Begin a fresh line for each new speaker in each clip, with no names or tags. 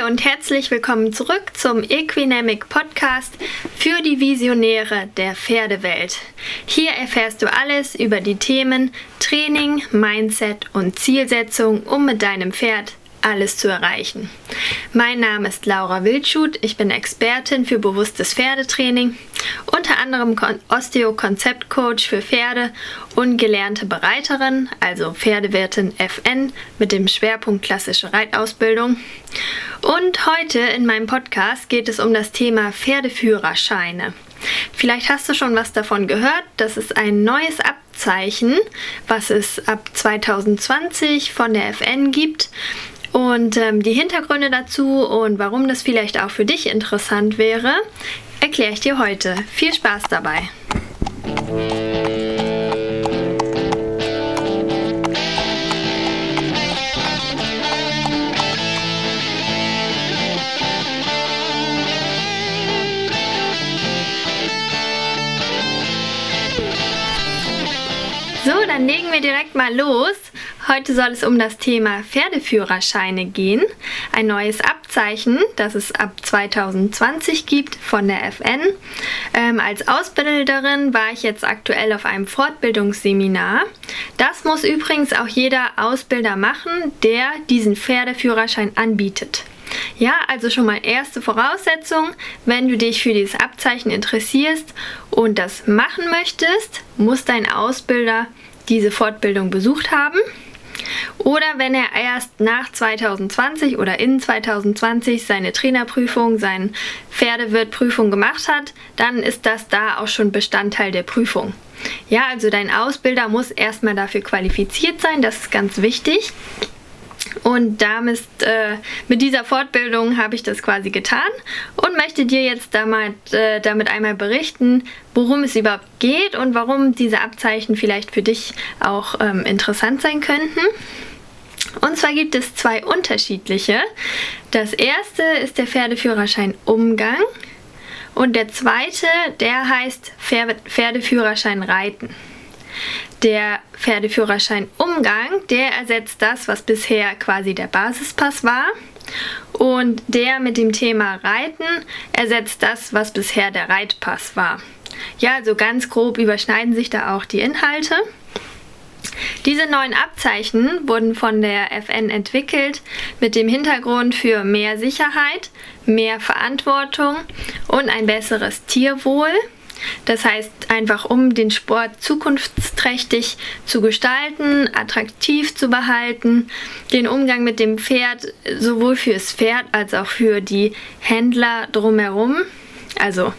Und herzlich willkommen zurück zum Equinamic Podcast für die Visionäre der Pferdewelt. Hier erfährst du alles über die Themen Training, Mindset und Zielsetzung, um mit deinem Pferd alles zu erreichen. Mein Name ist Laura Wildschut, ich bin Expertin für bewusstes Pferdetraining, unter anderem Osteo-Konzeptcoach für Pferde und gelernte Bereiterin, also Pferdewirtin FN mit dem Schwerpunkt klassische Reitausbildung. Und heute in meinem Podcast geht es um das Thema Pferdeführerscheine. Vielleicht hast du schon was davon gehört. Das ist ein neues Abzeichen, was es ab 2020 von der FN gibt. Und ähm, die Hintergründe dazu und warum das vielleicht auch für dich interessant wäre, erkläre ich dir heute. Viel Spaß dabei! So, dann legen wir direkt mal los. Heute soll es um das Thema Pferdeführerscheine gehen. Ein neues Abzeichen, das es ab 2020 gibt von der FN. Ähm, als Ausbilderin war ich jetzt aktuell auf einem Fortbildungsseminar. Das muss übrigens auch jeder Ausbilder machen, der diesen Pferdeführerschein anbietet. Ja, also schon mal erste Voraussetzung, wenn du dich für dieses Abzeichen interessierst und das machen möchtest, muss dein Ausbilder diese Fortbildung besucht haben. Oder wenn er erst nach 2020 oder in 2020 seine Trainerprüfung, seine Pferdewirtprüfung gemacht hat, dann ist das da auch schon Bestandteil der Prüfung. Ja, also dein Ausbilder muss erstmal dafür qualifiziert sein, das ist ganz wichtig. Und damit, äh, mit dieser Fortbildung habe ich das quasi getan und möchte dir jetzt damit, äh, damit einmal berichten, worum es überhaupt geht und warum diese Abzeichen vielleicht für dich auch ähm, interessant sein könnten. Und zwar gibt es zwei unterschiedliche. Das erste ist der Pferdeführerschein Umgang und der zweite, der heißt Pferdeführerschein Reiten. Der Pferdeführerschein Umgang, der ersetzt das, was bisher quasi der Basispass war. Und der mit dem Thema Reiten ersetzt das, was bisher der Reitpass war. Ja, also ganz grob überschneiden sich da auch die Inhalte. Diese neuen Abzeichen wurden von der FN entwickelt mit dem Hintergrund für mehr Sicherheit, mehr Verantwortung und ein besseres Tierwohl. Das heißt einfach, um den Sport zukunftsträchtig zu gestalten, attraktiv zu behalten, den Umgang mit dem Pferd sowohl fürs Pferd als auch für die Händler drumherum, also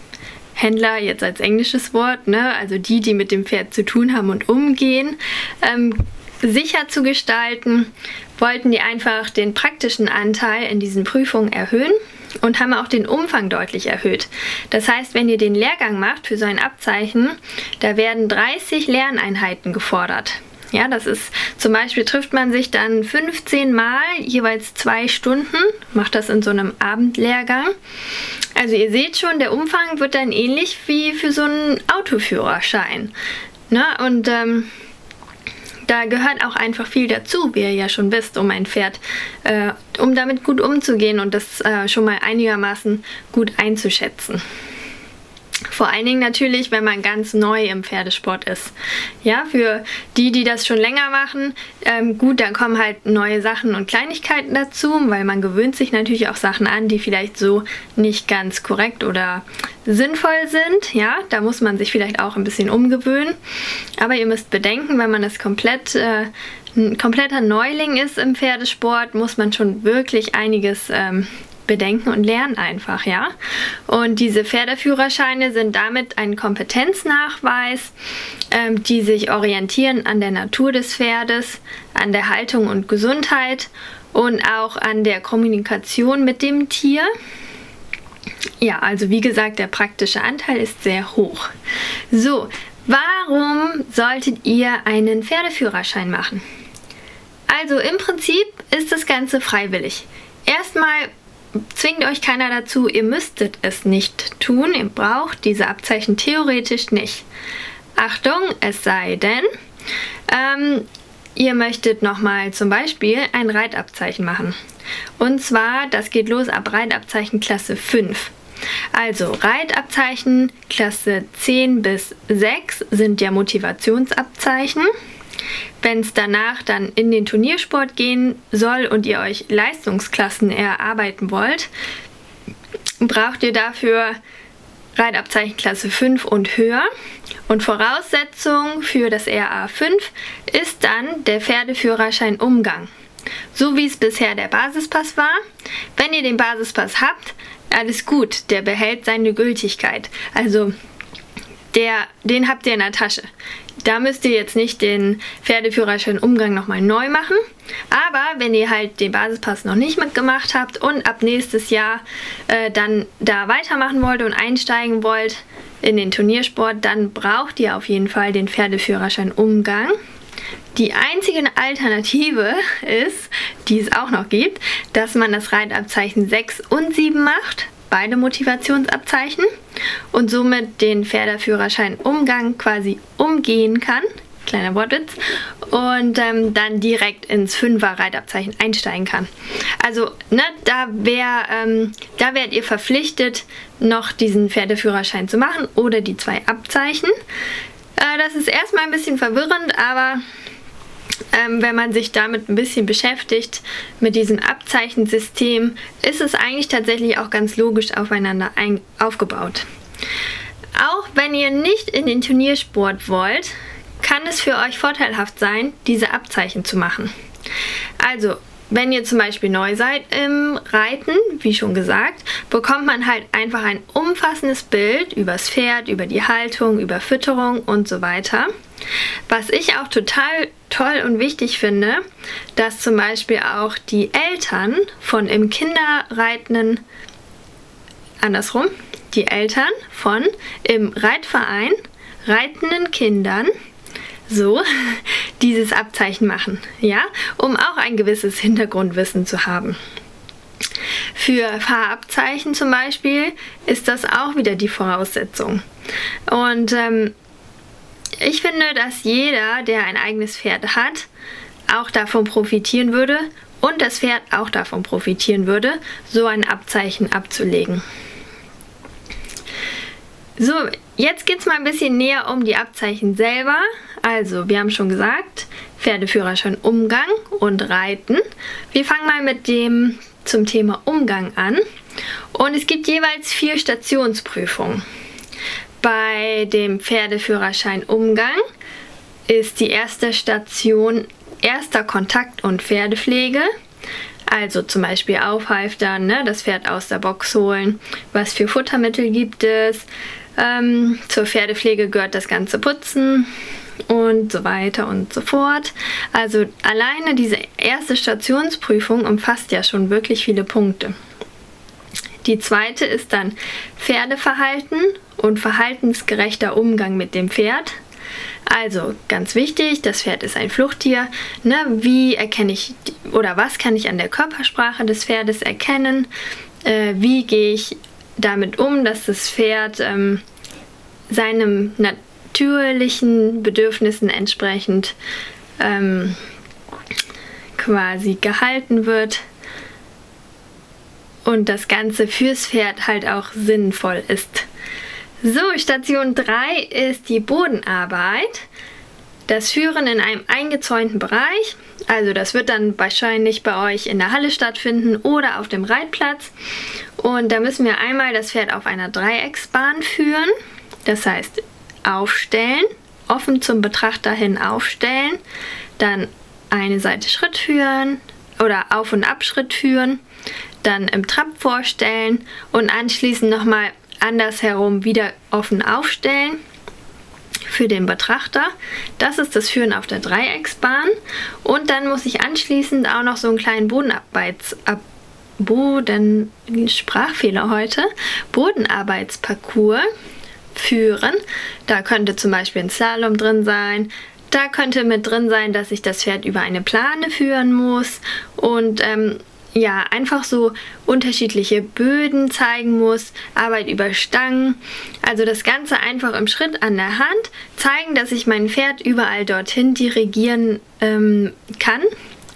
Händler jetzt als englisches Wort, ne? also die, die mit dem Pferd zu tun haben und umgehen, ähm, sicher zu gestalten, wollten die einfach den praktischen Anteil in diesen Prüfungen erhöhen und haben auch den Umfang deutlich erhöht. Das heißt, wenn ihr den Lehrgang macht für so ein Abzeichen, da werden 30 Lerneinheiten gefordert. Ja, das ist zum Beispiel trifft man sich dann 15 Mal, jeweils zwei Stunden, macht das in so einem Abendlehrgang. Also ihr seht schon, der Umfang wird dann ähnlich wie für so einen Autoführerschein. Ne? Und ähm, da gehört auch einfach viel dazu, wie ihr ja schon wisst, um ein Pferd, äh, um damit gut umzugehen und das äh, schon mal einigermaßen gut einzuschätzen. Vor allen Dingen natürlich, wenn man ganz neu im Pferdesport ist. Ja, für die, die das schon länger machen, ähm, gut, dann kommen halt neue Sachen und Kleinigkeiten dazu, weil man gewöhnt sich natürlich auch Sachen an, die vielleicht so nicht ganz korrekt oder sinnvoll sind. Ja, da muss man sich vielleicht auch ein bisschen umgewöhnen. Aber ihr müsst bedenken, wenn man das komplett äh, ein kompletter Neuling ist im Pferdesport, muss man schon wirklich einiges ähm, bedenken und lernen einfach, ja. Und diese Pferdeführerscheine sind damit ein Kompetenznachweis, ähm, die sich orientieren an der Natur des Pferdes, an der Haltung und Gesundheit und auch an der Kommunikation mit dem Tier. Ja, also wie gesagt, der praktische Anteil ist sehr hoch. So, warum solltet ihr einen Pferdeführerschein machen? Also im Prinzip ist das Ganze freiwillig. Erstmal zwingt euch keiner dazu, ihr müsstet es nicht tun, ihr braucht diese Abzeichen theoretisch nicht. Achtung, es sei denn, ähm, ihr möchtet nochmal zum Beispiel ein Reitabzeichen machen. Und zwar, das geht los ab Reitabzeichen Klasse 5. Also Reitabzeichen Klasse 10 bis 6 sind ja Motivationsabzeichen. Wenn es danach dann in den Turniersport gehen soll und ihr euch Leistungsklassen erarbeiten wollt, braucht ihr dafür Reitabzeichen Klasse 5 und höher. Und Voraussetzung für das RA 5 ist dann der Pferdeführerschein Umgang. So wie es bisher der Basispass war. Wenn ihr den Basispass habt, alles gut, der behält seine Gültigkeit. Also der, den habt ihr in der Tasche. Da müsst ihr jetzt nicht den Pferdeführerschein Umgang nochmal neu machen. Aber wenn ihr halt den Basispass noch nicht mitgemacht habt und ab nächstes Jahr äh, dann da weitermachen wollt und einsteigen wollt in den Turniersport, dann braucht ihr auf jeden Fall den Pferdeführerschein Umgang. Die einzige Alternative ist, die es auch noch gibt, dass man das Reitabzeichen 6 und 7 macht beide Motivationsabzeichen und somit den Pferdeführerschein Umgang quasi umgehen kann. Kleiner Wortwitz. Und ähm, dann direkt ins Fünfer-Reitabzeichen einsteigen kann. Also, ne, da, wär, ähm, da werdet ihr verpflichtet, noch diesen Pferdeführerschein zu machen oder die zwei Abzeichen. Äh, das ist erstmal ein bisschen verwirrend, aber ähm, wenn man sich damit ein bisschen beschäftigt, mit diesem Abzeichensystem, ist es eigentlich tatsächlich auch ganz logisch aufeinander aufgebaut. Auch wenn ihr nicht in den Turniersport wollt, kann es für euch vorteilhaft sein, diese Abzeichen zu machen. Also, wenn ihr zum Beispiel neu seid im Reiten, wie schon gesagt, bekommt man halt einfach ein umfassendes Bild über das Pferd, über die Haltung, über Fütterung und so weiter. Was ich auch total toll und wichtig finde, dass zum Beispiel auch die Eltern von im Kinderreitenden, andersrum, die Eltern von im Reitverein reitenden Kindern so dieses Abzeichen machen, ja, um auch ein gewisses Hintergrundwissen zu haben. Für Fahrabzeichen zum Beispiel ist das auch wieder die Voraussetzung. Und ähm, ich finde, dass jeder, der ein eigenes Pferd hat, auch davon profitieren würde und das Pferd auch davon profitieren würde, so ein Abzeichen abzulegen. So, jetzt geht es mal ein bisschen näher um die Abzeichen selber. Also, wir haben schon gesagt, Pferdeführerschein Umgang und Reiten. Wir fangen mal mit dem zum Thema Umgang an. Und es gibt jeweils vier Stationsprüfungen. Bei dem Pferdeführerschein Umgang ist die erste Station erster Kontakt und Pferdepflege. Also zum Beispiel aufhalftern, ne, das Pferd aus der Box holen. Was für Futtermittel gibt es? Ähm, zur Pferdepflege gehört das ganze Putzen und so weiter und so fort. Also alleine diese erste Stationsprüfung umfasst ja schon wirklich viele Punkte. Die zweite ist dann Pferdeverhalten und verhaltensgerechter Umgang mit dem Pferd. Also ganz wichtig, das Pferd ist ein Fluchttier. Ne? Wie erkenne ich oder was kann ich an der Körpersprache des Pferdes erkennen? Äh, wie gehe ich damit um, dass das Pferd ähm, seinem natürlichen Bedürfnissen entsprechend ähm, quasi gehalten wird und das Ganze fürs Pferd halt auch sinnvoll ist. So, Station 3 ist die Bodenarbeit. Das Führen in einem eingezäunten Bereich. Also das wird dann wahrscheinlich bei euch in der Halle stattfinden oder auf dem Reitplatz. Und da müssen wir einmal das Pferd auf einer Dreiecksbahn führen. Das heißt aufstellen, offen zum Betrachter hin aufstellen, dann eine Seite Schritt führen oder Auf- und Abschritt führen, dann im Trab vorstellen und anschließend nochmal andersherum wieder offen aufstellen für den Betrachter. Das ist das Führen auf der Dreiecksbahn. Und dann muss ich anschließend auch noch so einen kleinen Bodenarbeits ab Boden Sprachfehler heute Bodenarbeitsparcours führen. Da könnte zum Beispiel ein Slalom drin sein. Da könnte mit drin sein, dass ich das Pferd über eine Plane führen muss und ähm, ja, einfach so unterschiedliche Böden zeigen muss, Arbeit über Stangen. Also das Ganze einfach im Schritt an der Hand zeigen, dass ich mein Pferd überall dorthin dirigieren ähm, kann,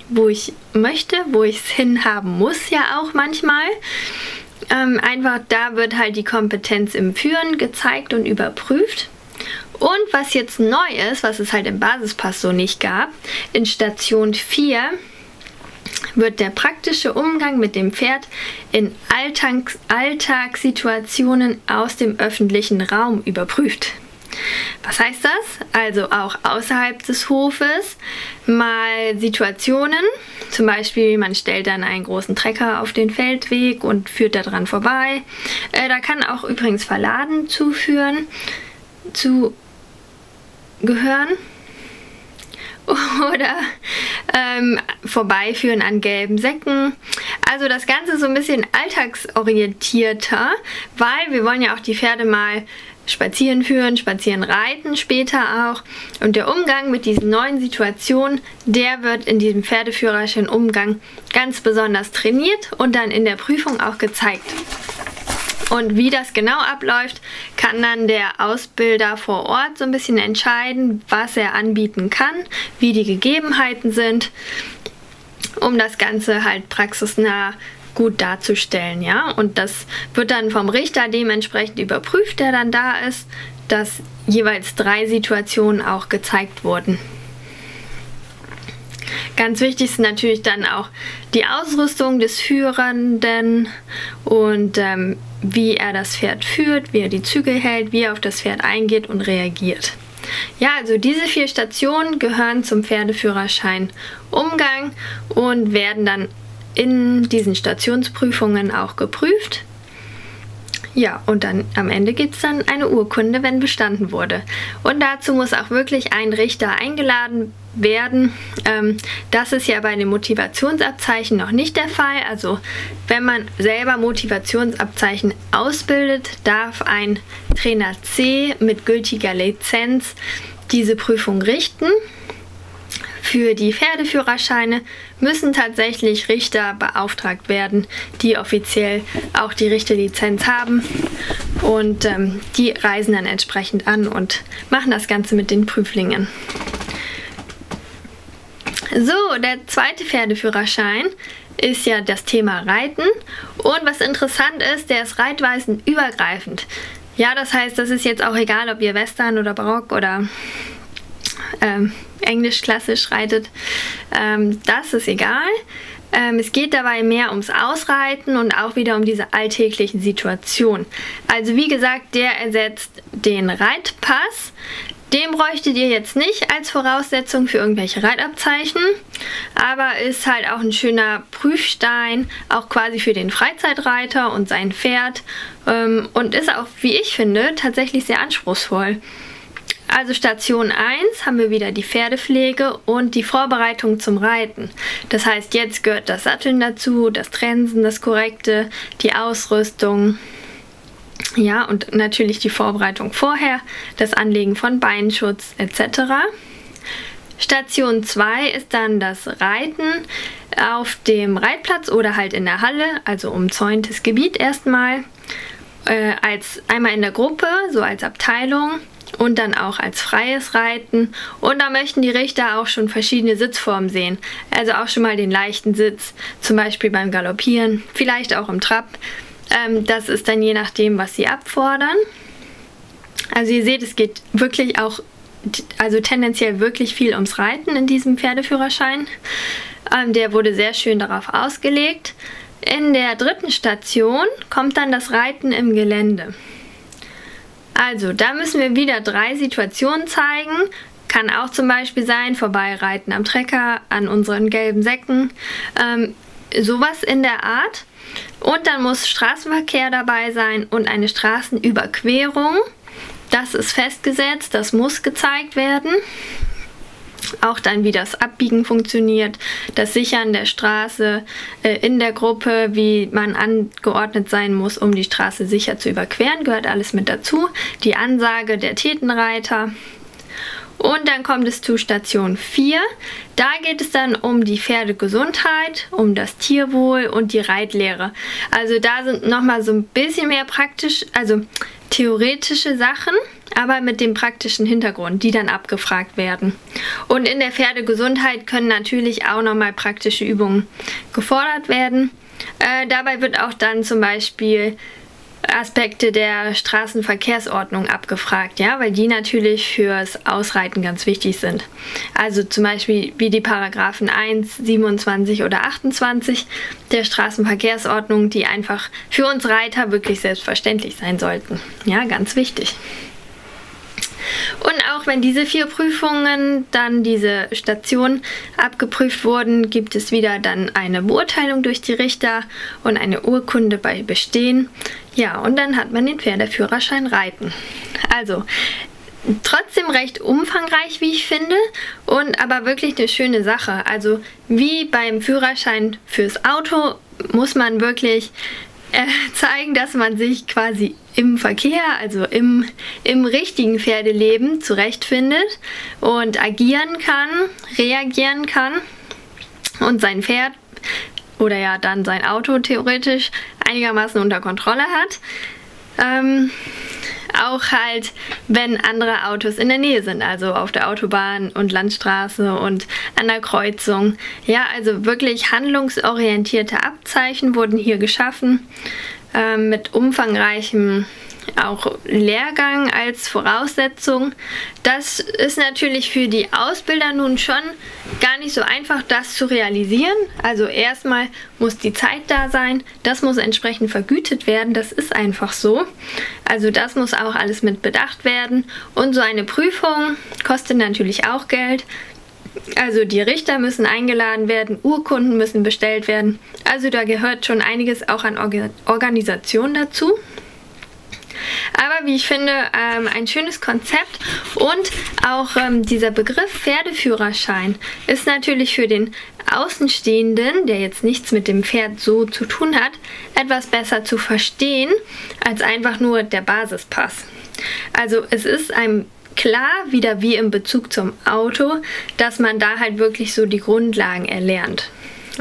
wo ich möchte, wo ich es hinhaben muss, ja auch manchmal. Ähm, einfach da wird halt die Kompetenz im Führen gezeigt und überprüft. Und was jetzt neu ist, was es halt im Basispass so nicht gab, in Station 4 wird der praktische Umgang mit dem Pferd in Alltags Alltagssituationen aus dem öffentlichen Raum überprüft. Was heißt das? Also auch außerhalb des Hofes mal Situationen, zum Beispiel man stellt dann einen großen Trecker auf den Feldweg und führt daran vorbei. Äh, da kann auch übrigens Verladen zuführen, zu gehören oder ähm, vorbeiführen an gelben Säcken. Also das Ganze so ein bisschen alltagsorientierter, weil wir wollen ja auch die Pferde mal spazieren führen, spazieren reiten später auch. Und der Umgang mit diesen neuen Situationen, der wird in diesem Pferdeführerschein Umgang ganz besonders trainiert und dann in der Prüfung auch gezeigt. Und wie das genau abläuft, kann dann der Ausbilder vor Ort so ein bisschen entscheiden, was er anbieten kann, wie die Gegebenheiten sind, um das Ganze halt praxisnah gut darzustellen, ja. Und das wird dann vom Richter dementsprechend überprüft, der dann da ist, dass jeweils drei Situationen auch gezeigt wurden. Ganz wichtig ist natürlich dann auch die Ausrüstung des Führenden und ähm, wie er das Pferd führt, wie er die Zügel hält, wie er auf das Pferd eingeht und reagiert. Ja, also diese vier Stationen gehören zum Pferdeführerschein Umgang und werden dann in diesen Stationsprüfungen auch geprüft. Ja, und dann am Ende gibt es dann eine Urkunde, wenn bestanden wurde. Und dazu muss auch wirklich ein Richter eingeladen werden. Ähm, das ist ja bei den Motivationsabzeichen noch nicht der Fall. Also wenn man selber Motivationsabzeichen ausbildet, darf ein Trainer C mit gültiger Lizenz diese Prüfung richten. Für die Pferdeführerscheine müssen tatsächlich Richter beauftragt werden, die offiziell auch die Richterlizenz haben. Und ähm, die reisen dann entsprechend an und machen das Ganze mit den Prüflingen. So, der zweite Pferdeführerschein ist ja das Thema Reiten. Und was interessant ist, der ist reitweisen übergreifend. Ja, das heißt, das ist jetzt auch egal, ob ihr Western oder Barock oder ähm, Englisch klassisch reitet, ähm, das ist egal. Ähm, es geht dabei mehr ums Ausreiten und auch wieder um diese alltäglichen Situationen. Also wie gesagt, der ersetzt den Reitpass. Den bräuchtet ihr jetzt nicht als Voraussetzung für irgendwelche Reitabzeichen, aber ist halt auch ein schöner Prüfstein, auch quasi für den Freizeitreiter und sein Pferd ähm, und ist auch, wie ich finde, tatsächlich sehr anspruchsvoll. Also Station 1 haben wir wieder die Pferdepflege und die Vorbereitung zum Reiten. Das heißt, jetzt gehört das Satteln dazu, das Trensen, das Korrekte, die Ausrüstung. Ja, und natürlich die Vorbereitung vorher, das Anlegen von Beinschutz etc. Station 2 ist dann das Reiten auf dem Reitplatz oder halt in der Halle, also umzäuntes Gebiet erstmal. Äh, als einmal in der Gruppe, so als Abteilung und dann auch als freies Reiten. Und da möchten die Richter auch schon verschiedene Sitzformen sehen. Also auch schon mal den leichten Sitz, zum Beispiel beim Galoppieren, vielleicht auch im Trab. Ähm, das ist dann je nachdem, was sie abfordern. Also ihr seht, es geht wirklich auch, also tendenziell wirklich viel ums Reiten in diesem Pferdeführerschein. Ähm, der wurde sehr schön darauf ausgelegt. In der dritten Station kommt dann das Reiten im Gelände. Also, da müssen wir wieder drei Situationen zeigen. Kann auch zum Beispiel sein, vorbeireiten am Trecker, an unseren gelben Säcken. Ähm, sowas in der Art. Und dann muss Straßenverkehr dabei sein und eine Straßenüberquerung. Das ist festgesetzt, das muss gezeigt werden. Auch dann, wie das Abbiegen funktioniert, das Sichern der Straße äh, in der Gruppe, wie man angeordnet sein muss, um die Straße sicher zu überqueren, gehört alles mit dazu. Die Ansage der Tätenreiter. Und dann kommt es zu Station 4. Da geht es dann um die Pferdegesundheit, um das Tierwohl und die Reitlehre. Also da sind nochmal so ein bisschen mehr praktisch, also theoretische Sachen. Aber mit dem praktischen Hintergrund, die dann abgefragt werden. Und in der Pferdegesundheit können natürlich auch nochmal praktische Übungen gefordert werden. Äh, dabei wird auch dann zum Beispiel Aspekte der Straßenverkehrsordnung abgefragt, ja, weil die natürlich fürs Ausreiten ganz wichtig sind. Also zum Beispiel wie die Paragraphen 1, 27 oder 28 der Straßenverkehrsordnung, die einfach für uns Reiter wirklich selbstverständlich sein sollten. Ja, ganz wichtig. Und auch wenn diese vier Prüfungen, dann diese Station abgeprüft wurden, gibt es wieder dann eine Beurteilung durch die Richter und eine Urkunde bei Bestehen. Ja, und dann hat man den Pferdeführerschein Reiten. Also, trotzdem recht umfangreich, wie ich finde, und aber wirklich eine schöne Sache. Also, wie beim Führerschein fürs Auto muss man wirklich zeigen, dass man sich quasi im Verkehr, also im, im richtigen Pferdeleben zurechtfindet und agieren kann, reagieren kann und sein Pferd oder ja dann sein Auto theoretisch einigermaßen unter Kontrolle hat. Ähm, auch halt, wenn andere Autos in der Nähe sind, also auf der Autobahn und Landstraße und an der Kreuzung. Ja, also wirklich handlungsorientierte Abzeichen wurden hier geschaffen äh, mit umfangreichem auch Lehrgang als Voraussetzung. Das ist natürlich für die Ausbilder nun schon gar nicht so einfach, das zu realisieren. Also erstmal muss die Zeit da sein, das muss entsprechend vergütet werden, das ist einfach so. Also das muss auch alles mit bedacht werden. Und so eine Prüfung kostet natürlich auch Geld. Also die Richter müssen eingeladen werden, Urkunden müssen bestellt werden. Also da gehört schon einiges auch an Organisation dazu. Aber wie ich finde, ähm, ein schönes Konzept und auch ähm, dieser Begriff Pferdeführerschein ist natürlich für den Außenstehenden, der jetzt nichts mit dem Pferd so zu tun hat, etwas besser zu verstehen als einfach nur der Basispass. Also es ist einem klar, wieder wie im Bezug zum Auto, dass man da halt wirklich so die Grundlagen erlernt.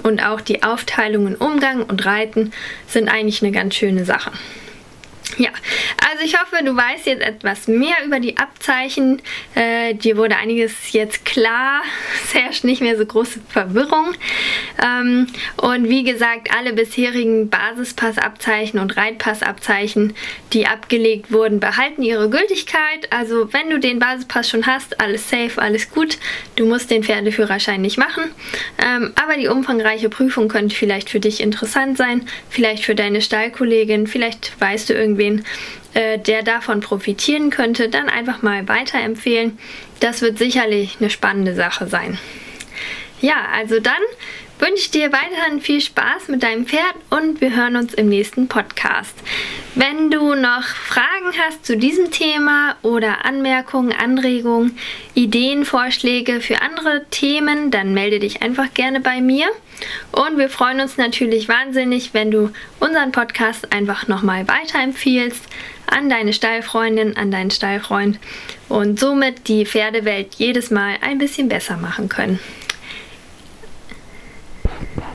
Und auch die Aufteilungen Umgang und Reiten sind eigentlich eine ganz schöne Sache. Ja, also ich hoffe, du weißt jetzt etwas mehr über die Abzeichen. Äh, dir wurde einiges jetzt klar. Es herrscht nicht mehr so große Verwirrung. Ähm, und wie gesagt, alle bisherigen Basispassabzeichen und Reitpassabzeichen, die abgelegt wurden, behalten ihre Gültigkeit. Also wenn du den Basispass schon hast, alles safe, alles gut. Du musst den Pferdeführerschein nicht machen. Ähm, aber die umfangreiche Prüfung könnte vielleicht für dich interessant sein. Vielleicht für deine Stallkollegin. Vielleicht weißt du irgendwie, irgendwen, äh, der davon profitieren könnte, dann einfach mal weiterempfehlen. Das wird sicherlich eine spannende Sache sein. Ja, also dann wünsche ich dir weiterhin viel Spaß mit deinem Pferd und wir hören uns im nächsten Podcast. Wenn du noch Fragen hast zu diesem Thema oder Anmerkungen, Anregungen, Ideen, Vorschläge für andere Themen, dann melde dich einfach gerne bei mir. Und wir freuen uns natürlich wahnsinnig, wenn du unseren Podcast einfach nochmal weiterempfiehlst an deine Stallfreundin, an deinen Stallfreund und somit die Pferdewelt jedes Mal ein bisschen besser machen können.